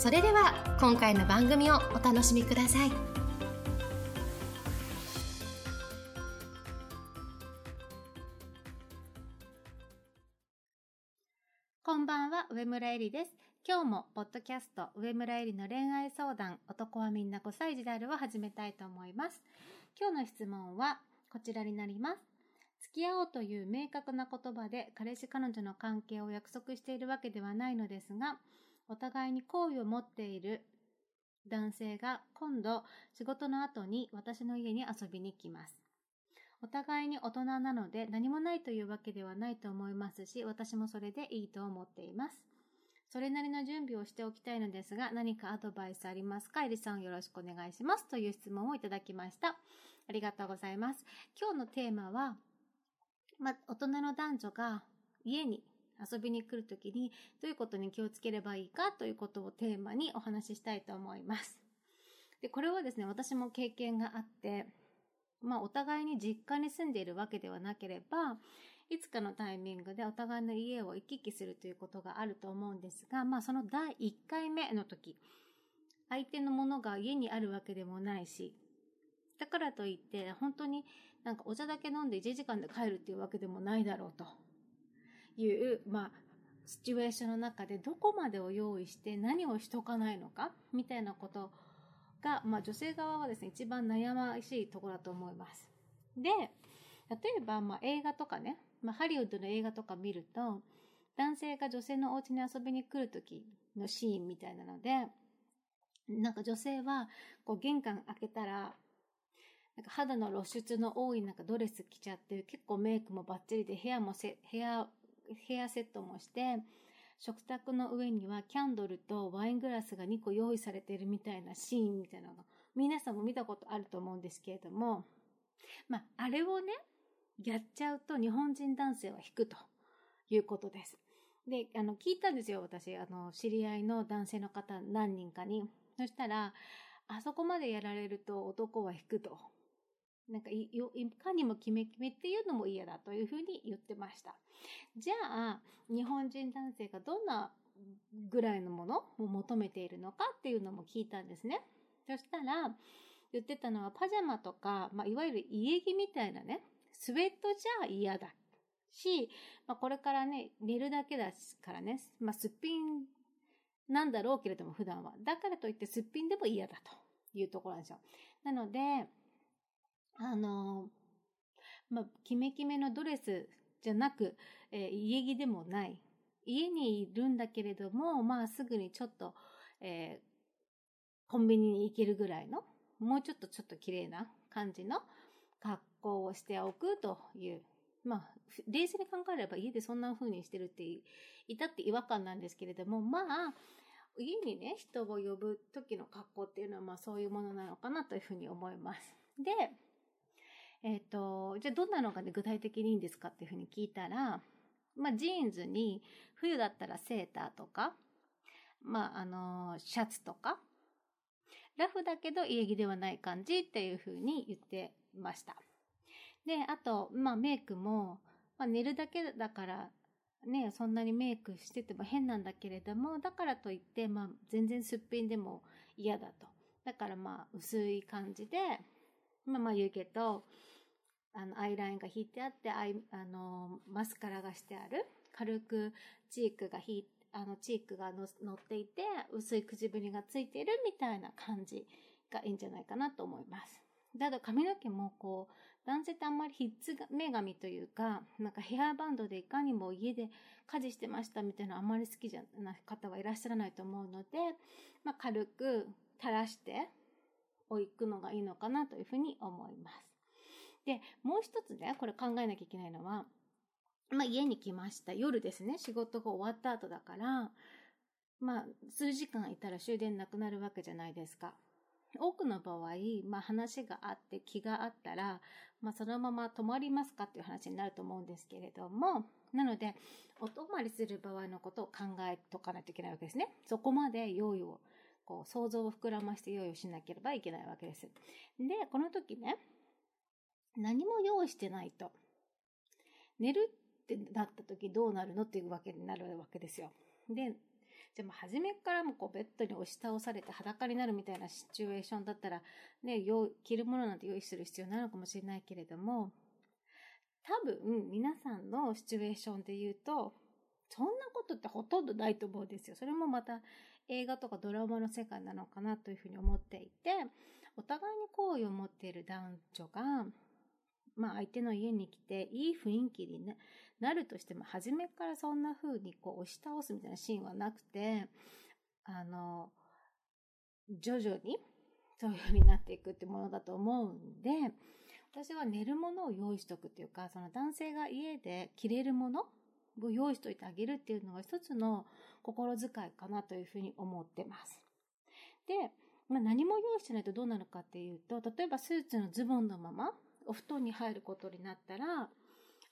それでは今回の番組をお楽しみくださいこんばんは、上村えりです。今日も、ポッドキャスト、上村えりの恋愛相談、男はみんな5歳児であるを始めたいと思います。今日の質問は、こちらになります。付き合おうという明確な言葉で彼氏彼女の関係を約束しているわけではないのですが、お互いに好意を持っている男性が今度仕事の後に私の家に遊びに来ます。お互いに大人なので何もないというわけではないと思いますし、私もそれでいいと思っています。それなりの準備をしておきたいのですが、何かアドバイスありますか？エリさんよろしくお願いします。という質問をいただきました。ありがとうございます。今日のテーマは、ま、大人の男女が家に遊びに来るときにどういうことに気をつければいいかということをテーマにお話ししたいと思います。で、これはですね、私も経験があって、まあ、お互いに実家に住んでいるわけではなければ、いつかのタイミングでお互いの家を行き来するということがあると思うんですが、まあ、その第1回目の時、相手のものが家にあるわけでもないし、だからといって、本当になんかお茶だけ飲んで1時間で帰るっていうわけでもないだろうという、まあ、シチュエーションの中でどこまでを用意して何をしとかないのかみたいなことが、まあ、女性側はですね、一番悩ましいところだと思います。で、例えば、まあ、映画とかね、まあ、ハリウッドの映画とか見ると、男性が女性のお家に遊びに来る時のシーンみたいなので、なんか女性は、こう玄関開けたら、なんか肌の露出の多いなんかドレス着ちゃって、結構メイクもバッチリで、部屋もせ、部屋、ヘアセットもして、食卓の上にはキャンドルとワイングラスが2個用意されているみたいなシーンみたいなのが、皆さんも見たことあると思うんですけれども、まあ、あれをね、やっちゃうと日本人男性は引くということです。で、あの、聞いたんですよ、私。あの、知り合いの男性の方何人かに。そしたら、あそこまでやられると男は引くと。なんかい、いかにも決め決めっていうのも嫌だというふうに言ってました。じゃあ、日本人男性がどんなぐらいのものを求めているのかっていうのも聞いたんですね。そしたら、言ってたのはパジャマとか、まあ、いわゆる家着みたいなね、スウェットじゃ嫌だし、まあ、これからね、寝るだけだからね、まあ、すっぴんなんだろうけれども普段は。だからといってすっぴんでも嫌だというところなんですよ。なので、あの、まあ、キメキメのドレスじゃなく、えー、家着でもない。家にいるんだけれども、まあすぐにちょっと、えー、コンビニに行けるぐらいの、もうちょっとちょっと綺麗な感じの格好をしておくという。まあ、冷静に考えれば家でそんな風にしてるっていたって違和感なんですけれども、まあ、家にね、人を呼ぶ時の格好っていうのはまあそういうものなのかなというふうに思います。で、えっ、ー、と、じゃあどんなのがね、具体的にいいんですかっていうふうに聞いたら、まあ、ジーンズに、冬だったらセーターとか、まあ、あの、シャツとか、ラフだけど家着ではない感じっていうふうに言ってました。で、あと、まあ、メイクも、まあ、寝るだけだから、ね、そんなにメイクしてても変なんだけれども、だからといって、まあ、全然すっぴんでも嫌だと。だからまあ、薄い感じで、まあ、眉毛と、あの、アイラインが引いてあって、アイ、あの、マスカラがしてある。軽くチークが引いあの、チークがの乗っていて、薄い口紅がついてるみたいな感じがいいんじゃないかなと思います。で、あと髪の毛もこう、男性ってあんまりひっつ、女神というか、なんかヘアバンドでいかにも家で家事してましたみたいなあんまり好きじゃない方はいらっしゃらないと思うので、まあ、軽く垂らしておくのがいいのかなというふうに思います。で、もう一つね、これ考えなきゃいけないのは、まあ、家に来ました。夜ですね。仕事が終わった後だから、まあ、数時間いたら終電なくなるわけじゃないですか。多くの場合、まあ話があって気があったら、まあそのまま泊まりますかっていう話になると思うんですけれども、なので、お泊まりする場合のことを考えとかないといけないわけですね。そこまで用意を、こう想像を膨らまして用意をしなければいけないわけです。で、この時ね、何も用意してないと、寝るってなった時どうなるのっていうわけになるわけですよ。で、じゃあ初めからもこうベッドに押し倒されて裸になるみたいなシチュエーションだったら、ね、着るものなんて用意する必要なのかもしれないけれども、多分皆さんのシチュエーションで言うと、そんなことってほとんどないと思うんですよ。それもまた映画とかドラマの世界なのかなというふうに思っていて、お互いに好意を持っている男女が、まあ相手の家に来ていい雰囲気に、ね、なるとしても、初めからそんな風にこう押し倒すみたいなシーンはなくて、あの、徐々にそういう風になっていくってものだと思うんで、私は寝るものを用意しとくっていうか、その男性が家で着れるものを用意しといてあげるっていうのが一つの心遣いかなというふうに思ってます。で、まあ、何も用意しないとどうなるかっていうと、例えばスーツのズボンのままお布団に入ることになったら、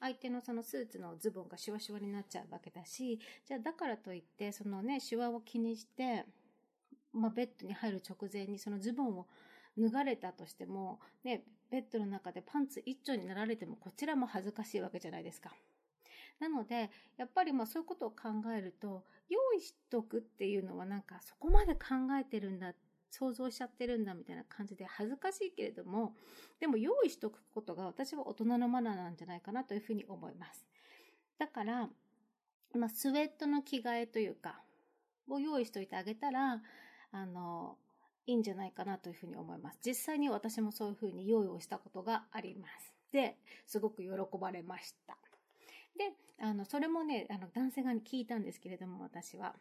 相手のそのスーツのズボンがシワシワになっちゃうわけだし、じゃあだからといって、そのね、シワを気にして、まあ、ベッドに入る直前にそのズボンを脱がれたとしても、ね、ベッドの中でパンツ一丁になられてもこちらも恥ずかしいわけじゃないですか。なので、やっぱりまあそういうことを考えると、用意しとくっていうのはなんかそこまで考えてるんだ、想像しちゃってるんだみたいな感じで恥ずかしいけれども、でも用意しとくことが私は大人のマナーなんじゃないかなというふうに思います。だから、まあスウェットの着替えというか、を用意しといてあげたら、あの、いいんじゃないかなというふうに思います。実際に私もそういうふうに用意をしたことがあります。で、すごく喜ばれました。で、あの、それもね、あの、男性側に聞いたんですけれども、私は。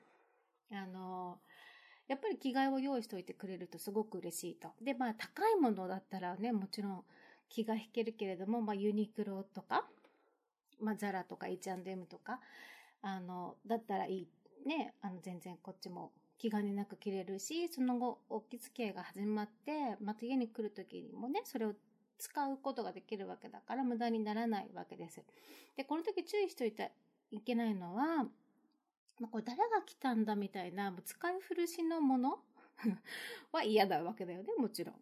あの、やっぱり着替えを用意しておいてくれるとすごく嬉しいと。で、まあ、高いものだったらね、もちろん気が引けるけれども、まあ、ユニクロとか、まあ、ザラとか H&M とか、あの、だったらいい。ね、あの、全然こっちも気兼ねなく着れるし、その後、お着付けが始まって、また家に来る時にもね、それを使うことができるわけだから、無駄にならないわけです。で、この時注意しておいていけないのは、まあ、これ誰が来たんだみたいな、もう使い古しのもの は嫌だわけだよね、もちろん。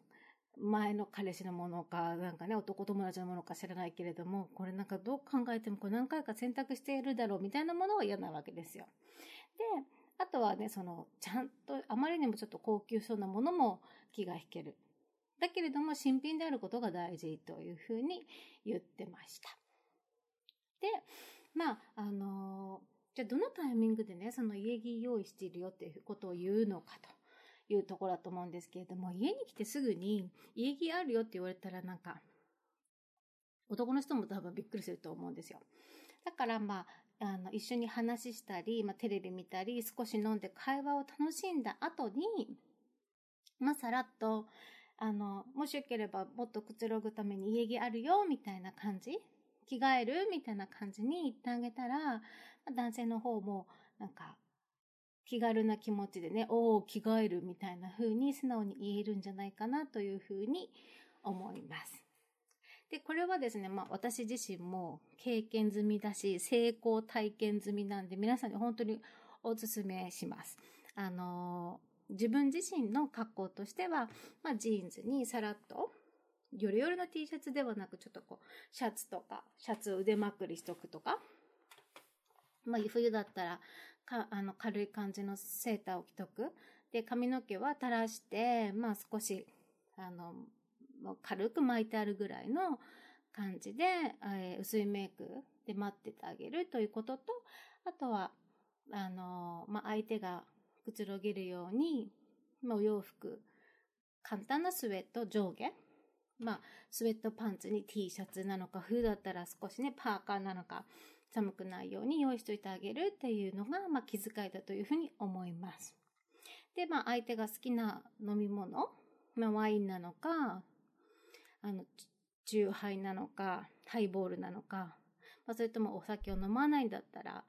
前の彼氏のものか、なんかね、男友達のものか知らないけれども、これなんかどう考えてもこれ何回か選択しているだろうみたいなものは嫌なわけですよ。で、あとはね、その、ちゃんと、あまりにもちょっと高級そうなものも気が引ける。だけれども、新品であることが大事というふうに言ってました。で、まあ、あのじゃあどのタイミングでね、その家着用意しているよっていうことを言うのかというところだと思うんですけれども、家に来てすぐに家着あるよって言われたらなんか、男の人も多分びっくりすると思うんですよ。だからまあ、あの、一緒に話したり、まあ、テレビ見たり、少し飲んで会話を楽しんだ後に、まあ、さらっと、あの、もしよければもっとくつろぐために家着あるよ、みたいな感じ？着替えるみたいな感じに言ってあげたら、男性の方も、なんか、気軽な気持ちでね、おお、着替えるみたいな風に素直に言えるんじゃないかなという風に思います。で、これはですね、まあ私自身も経験済みだし、成功体験済みなんで、皆さんに本当にお勧めします。あの自分自身の格好としては、まあジーンズにさらっと、よりよりの T シャツではなく、ちょっとこう、シャツとか、シャツを腕まくりしとくとか、まあ冬だったら、か、あの、軽い感じのセーターを着とく。で、髪の毛は垂らして、まあ少し、あの、もう軽く巻いてあるぐらいの感じで、えー、薄いメイクで待っててあげるということと、あとは、あの、まあ、相手がくつろげるように、まあ、お洋服、簡単なスウェット上下、まあ、スウェットパンツに T シャツなのか、冬だったら少しね、パーカーなのか、寒くないように用意しといてあげるっていうのが、まあ、気遣いだというふうに思います。で、まあ、相手が好きな飲み物、まあ、ワインなのか、あの、酎ハイなのか、ハイボールなのか、まあ、それともお酒を飲まないんだったら、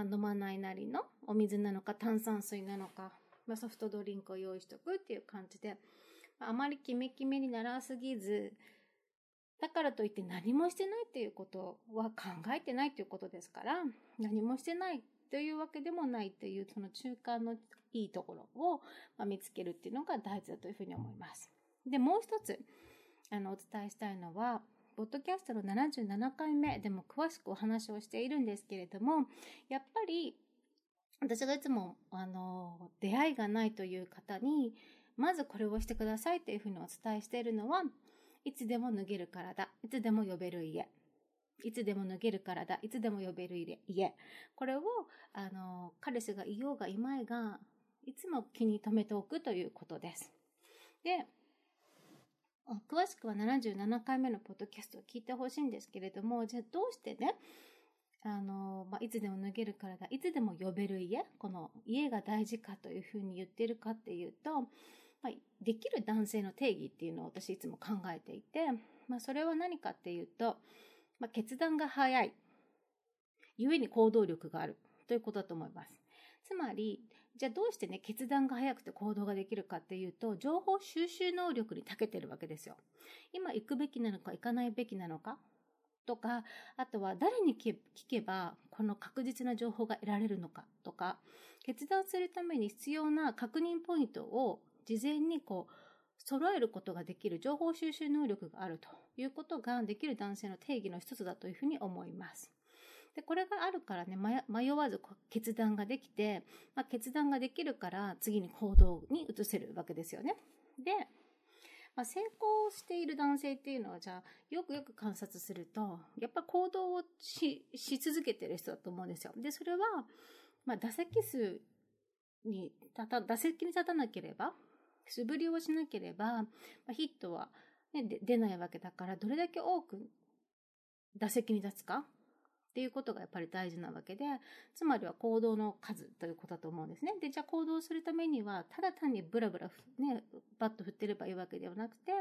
まあ、飲まないなりのお水なのか炭酸水なのか、まあ、ソフトドリンクを用意しとくっていう感じで、まあ、あまりキメキメにならすぎず、だからといって何もしてないっていうことは考えてないっていうことですから、何もしてないというわけでもないという、その中間のいいところを見つけるっていうのが大事だというふうに思います。で、もう一つ、あの、お伝えしたいのは、ポッドキャストの77回目でも詳しくお話をしているんですけれども、やっぱり、私がいつも、あの、出会いがないという方に、まずこれをしてくださいというふうにお伝えしているのは、いつでも脱げる体、いつでも呼べる家。いつでも脱げる体、いつでも呼べる家。これを、あの、彼氏がいようがいまいが、いつも気に留めておくということです。で、詳しくは77回目のポッドキャストを聞いてほしいんですけれども、じゃあどうしてね、あの、まあ、いつでも脱げる体、いつでも呼べる家、この家が大事かというふうに言ってるかっていうと、まあ、できる男性の定義っていうのを私いつも考えていて、まあ、それは何かっていうと、まあ、決断が早い。故に行動力がある。ということだと思います。つまり、じゃあどうしてね、決断が早くて行動ができるかっていうと、情報収集能力に長けてるわけですよ。今行くべきなのか行かないべきなのかとか、あとは誰に聞けばこの確実な情報が得られるのかとか、決断するために必要な確認ポイントを事前にこう、揃えることができる情報収集能力があるということができる男性の定義の一つだというふうに思います。で、これがあるからね、迷わず決断ができて、まあ、決断ができるから次に行動に移せるわけですよね。で、まあ、成功している男性っていうのは、じゃあ、よくよく観察すると、やっぱ行動をし続けてる人だと思うんですよ。で、それは、まあ、打席数に立た、打席に立たなければ、素振りをしなければ、まあ、ヒットは、ね、出ないわけだから、どれだけ多く打席に立つかっていうことがやっぱり大事なわけで、つまりは行動の数ということだと思うんですね。で、じゃあ行動するためには、ただ単にブラブラ、ね、バット振ってればいいわけではなくて、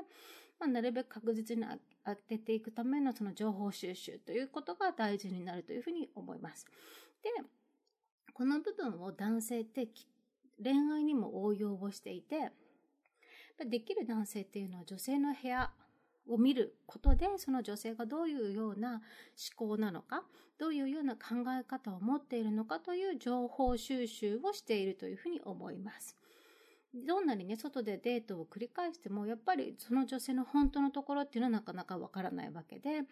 まあ、なるべく確実に当てていくためのその情報収集ということが大事になるというふうに思います。で、この部分を男性って恋愛にも応用をしていて、できる男性っていうのは女性の部屋を見ることで、その女性がどういうような思考なのか、どういうような考え方を持っているのかという情報収集をしているというふうに思います。どんなにね、外でデートを繰り返しても、やっぱりその女性の本当のところっていうのはなかなかわからないわけで、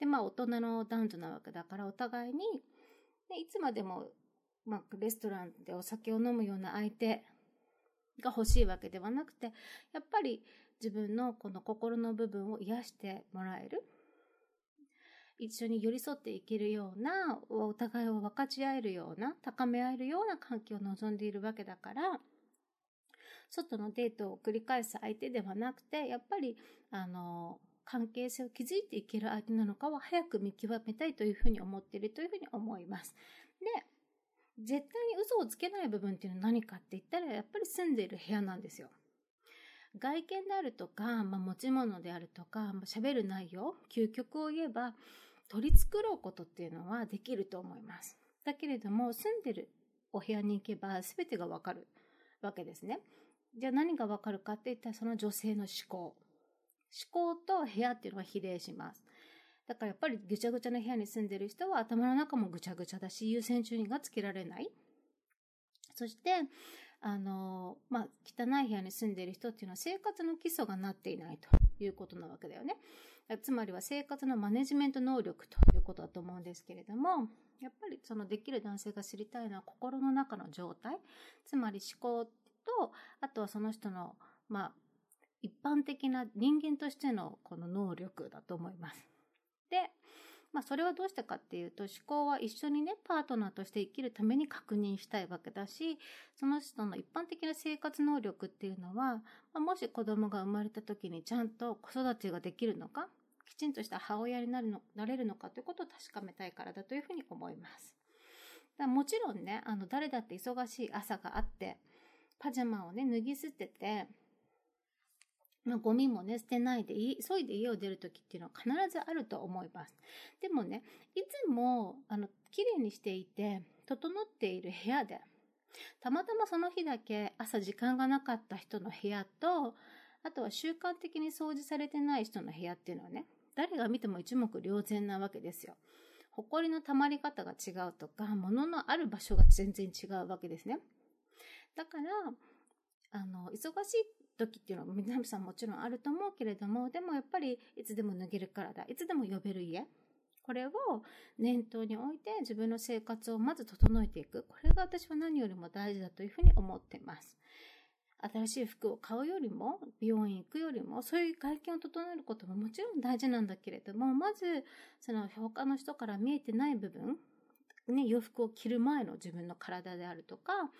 で、まあ大人の男女なわけだから、お互いに、ね、いつまでも、まあレストランでお酒を飲むような相手が欲しいわけではなくて、やっぱり自分のこの心の部分を癒してもらえる。一緒に寄り添っていけるような、お互いを分かち合えるような、高め合えるような関係を望んでいるわけだから、外のデートを繰り返す相手ではなくて、やっぱり、あの、関係性を築いていける相手なのかは早く見極めたいというふうに思っているというふうに思います。で、絶対に嘘をつけない部分っていうのは何かって言ったら、やっぱり住んでいる部屋なんですよ。外見であるとか、まあ、持ち物であるとか、まあ、喋る内容、究極を言えば、取り繕うことっていうのはできると思います。だけれども、住んでるお部屋に行けば全てがわかるわけですね。じゃあ何がわかるかって言ったらその女性の思考。思考と部屋っていうのは比例します。だからやっぱりぐちゃぐちゃな部屋に住んでる人は頭の中もぐちゃぐちゃだし、優先順位がつけられない。そして、あの、まあ、汚い部屋に住んでいる人っていうのは生活の基礎がなっていないということなわけだよね。つまりは生活のマネジメント能力ということだと思うんですけれども、やっぱりそのできる男性が知りたいのは心の中の状態、つまり思考と、あとはその人の、まあ、一般的な人間としてのこの能力だと思います。まあそれはどうしてかっていうと思考は一緒にね、パートナーとして生きるために確認したいわけだし、その人の一般的な生活能力っていうのは、まあ、もし子供が生まれた時にちゃんと子育てができるのか、きちんとした母親になるの、なれるのかということを確かめたいからだというふうに思います。だもちろんね、あの、誰だって忙しい朝があって、パジャマをね、脱ぎ捨てて、まあ、ゴミもね、捨てないで、急いで家を出るときっていうのは必ずあると思います。でもね、いつも、あの、綺麗にしていて、整っている部屋で、たまたまその日だけ朝時間がなかった人の部屋と、あとは習慣的に掃除されてない人の部屋っていうのはね、誰が見ても一目瞭然なわけですよ。埃の溜まり方が違うとか、物のある場所が全然違うわけですね。だから、あの、忙しい時っていうのは皆さんもちろんあると思うけれども、でもやっぱりいつでも脱げる体、いつでも呼べる家。これを念頭に置いて自分の生活をまず整えていく。これが私は何よりも大事だというふうに思っています。新しい服を買うよりも、美容院行くよりも、そういう外見を整えることももちろん大事なんだけれども、まず、その他の人から見えてない部分、ね、洋服を着る前の自分の体であるとか、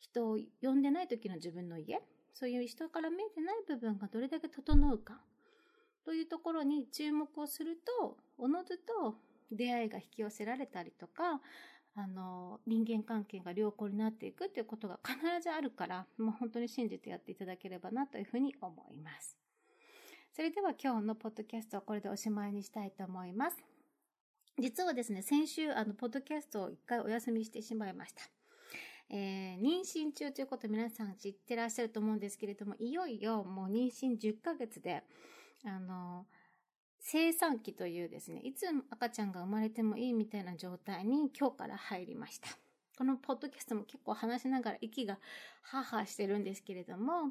人を呼んでない時の自分の家、そういう人から見えてない部分がどれだけ整うか、というところに注目をすると、おのずと出会いが引き寄せられたりとか、あの、人間関係が良好になっていくっていうことが必ずあるから、もう本当に信じてやっていただければなというふうに思います。それでは今日のポッドキャストはこれでおしまいにしたいと思います。実はですね、先週、あの、ポッドキャストを一回お休みしてしまいました。えー、妊娠中ということ皆さん知ってらっしゃると思うんですけれども、いよいよもう妊娠10ヶ月で、あの、生産期というですね、いつ赤ちゃんが生まれてもいいみたいな状態に今日から入りました。このポッドキャストも結構話しながら息がハーハーしてるんですけれども、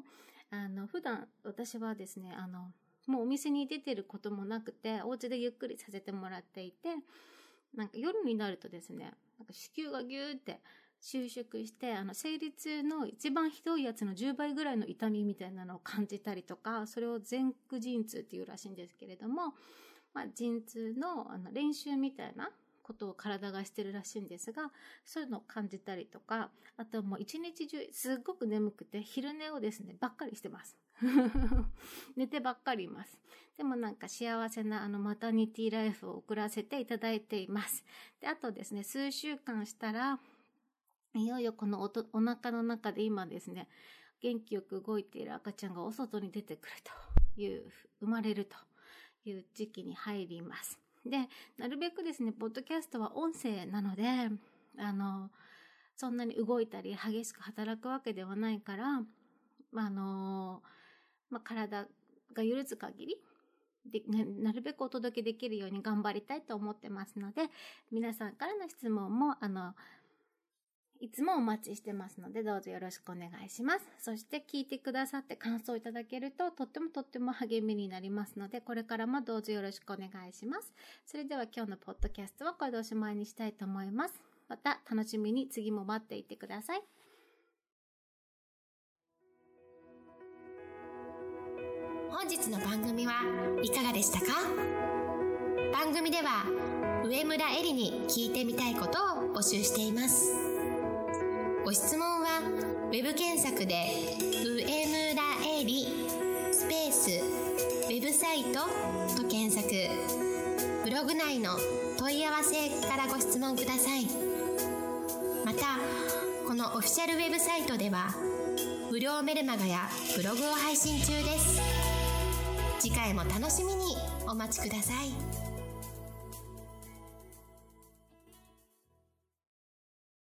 あの、普段私はですね、あの、もうお店に出てることもなくて、お家でゆっくりさせてもらっていて、なんか夜になるとですね、なんか子宮がギューって収縮して、あの、生理痛の一番ひどいやつの10倍ぐらいの痛みみたいなのを感じたりとか、それを前駆陣痛っていうらしいんですけれども、まあ、陣痛のあの練習みたいなことを体がしてるらしいんですが、そういうのを感じたりとか、あともう一日中すっごく眠くて昼寝をですね、ばっかりしてます。寝てばっかりいます。でもなんか幸せなあのマタニティライフを送らせていただいています。で、あとですね、数週間したら、いよいよこのおとお腹の中で今ですね、元気よく動いている赤ちゃんがお外に出てくるという、生まれるという時期に入ります。で、なるべくですね、ポッドキャストは音声なので、あの、そんなに動いたり激しく働くわけではないから、あの、まあ、体が許す限りでなるべくお届けできるように頑張りたいと思ってますので、皆さんからの質問も、あの、いつもお待ちしてますので、どうぞよろしくお願いします。そして聞いてくださって感想いただけると、とってもとっても励みになりますので、これからもどうぞよろしくお願いします。それでは今日のポッドキャストはこれでおしまいにしたいと思います。また楽しみに次も待っていてください。本日の番組はいかがでしたか？番組では上村えりに聞いてみたいことを募集しています。ご質問は web 検索で「上村えり」スペースウェブサイトと検索。ブログ内の問い合わせからご質問ください。またこのオフィシャルウェブサイトでは無料メルマガやブログを配信中です。次回も楽しみにお待ちください。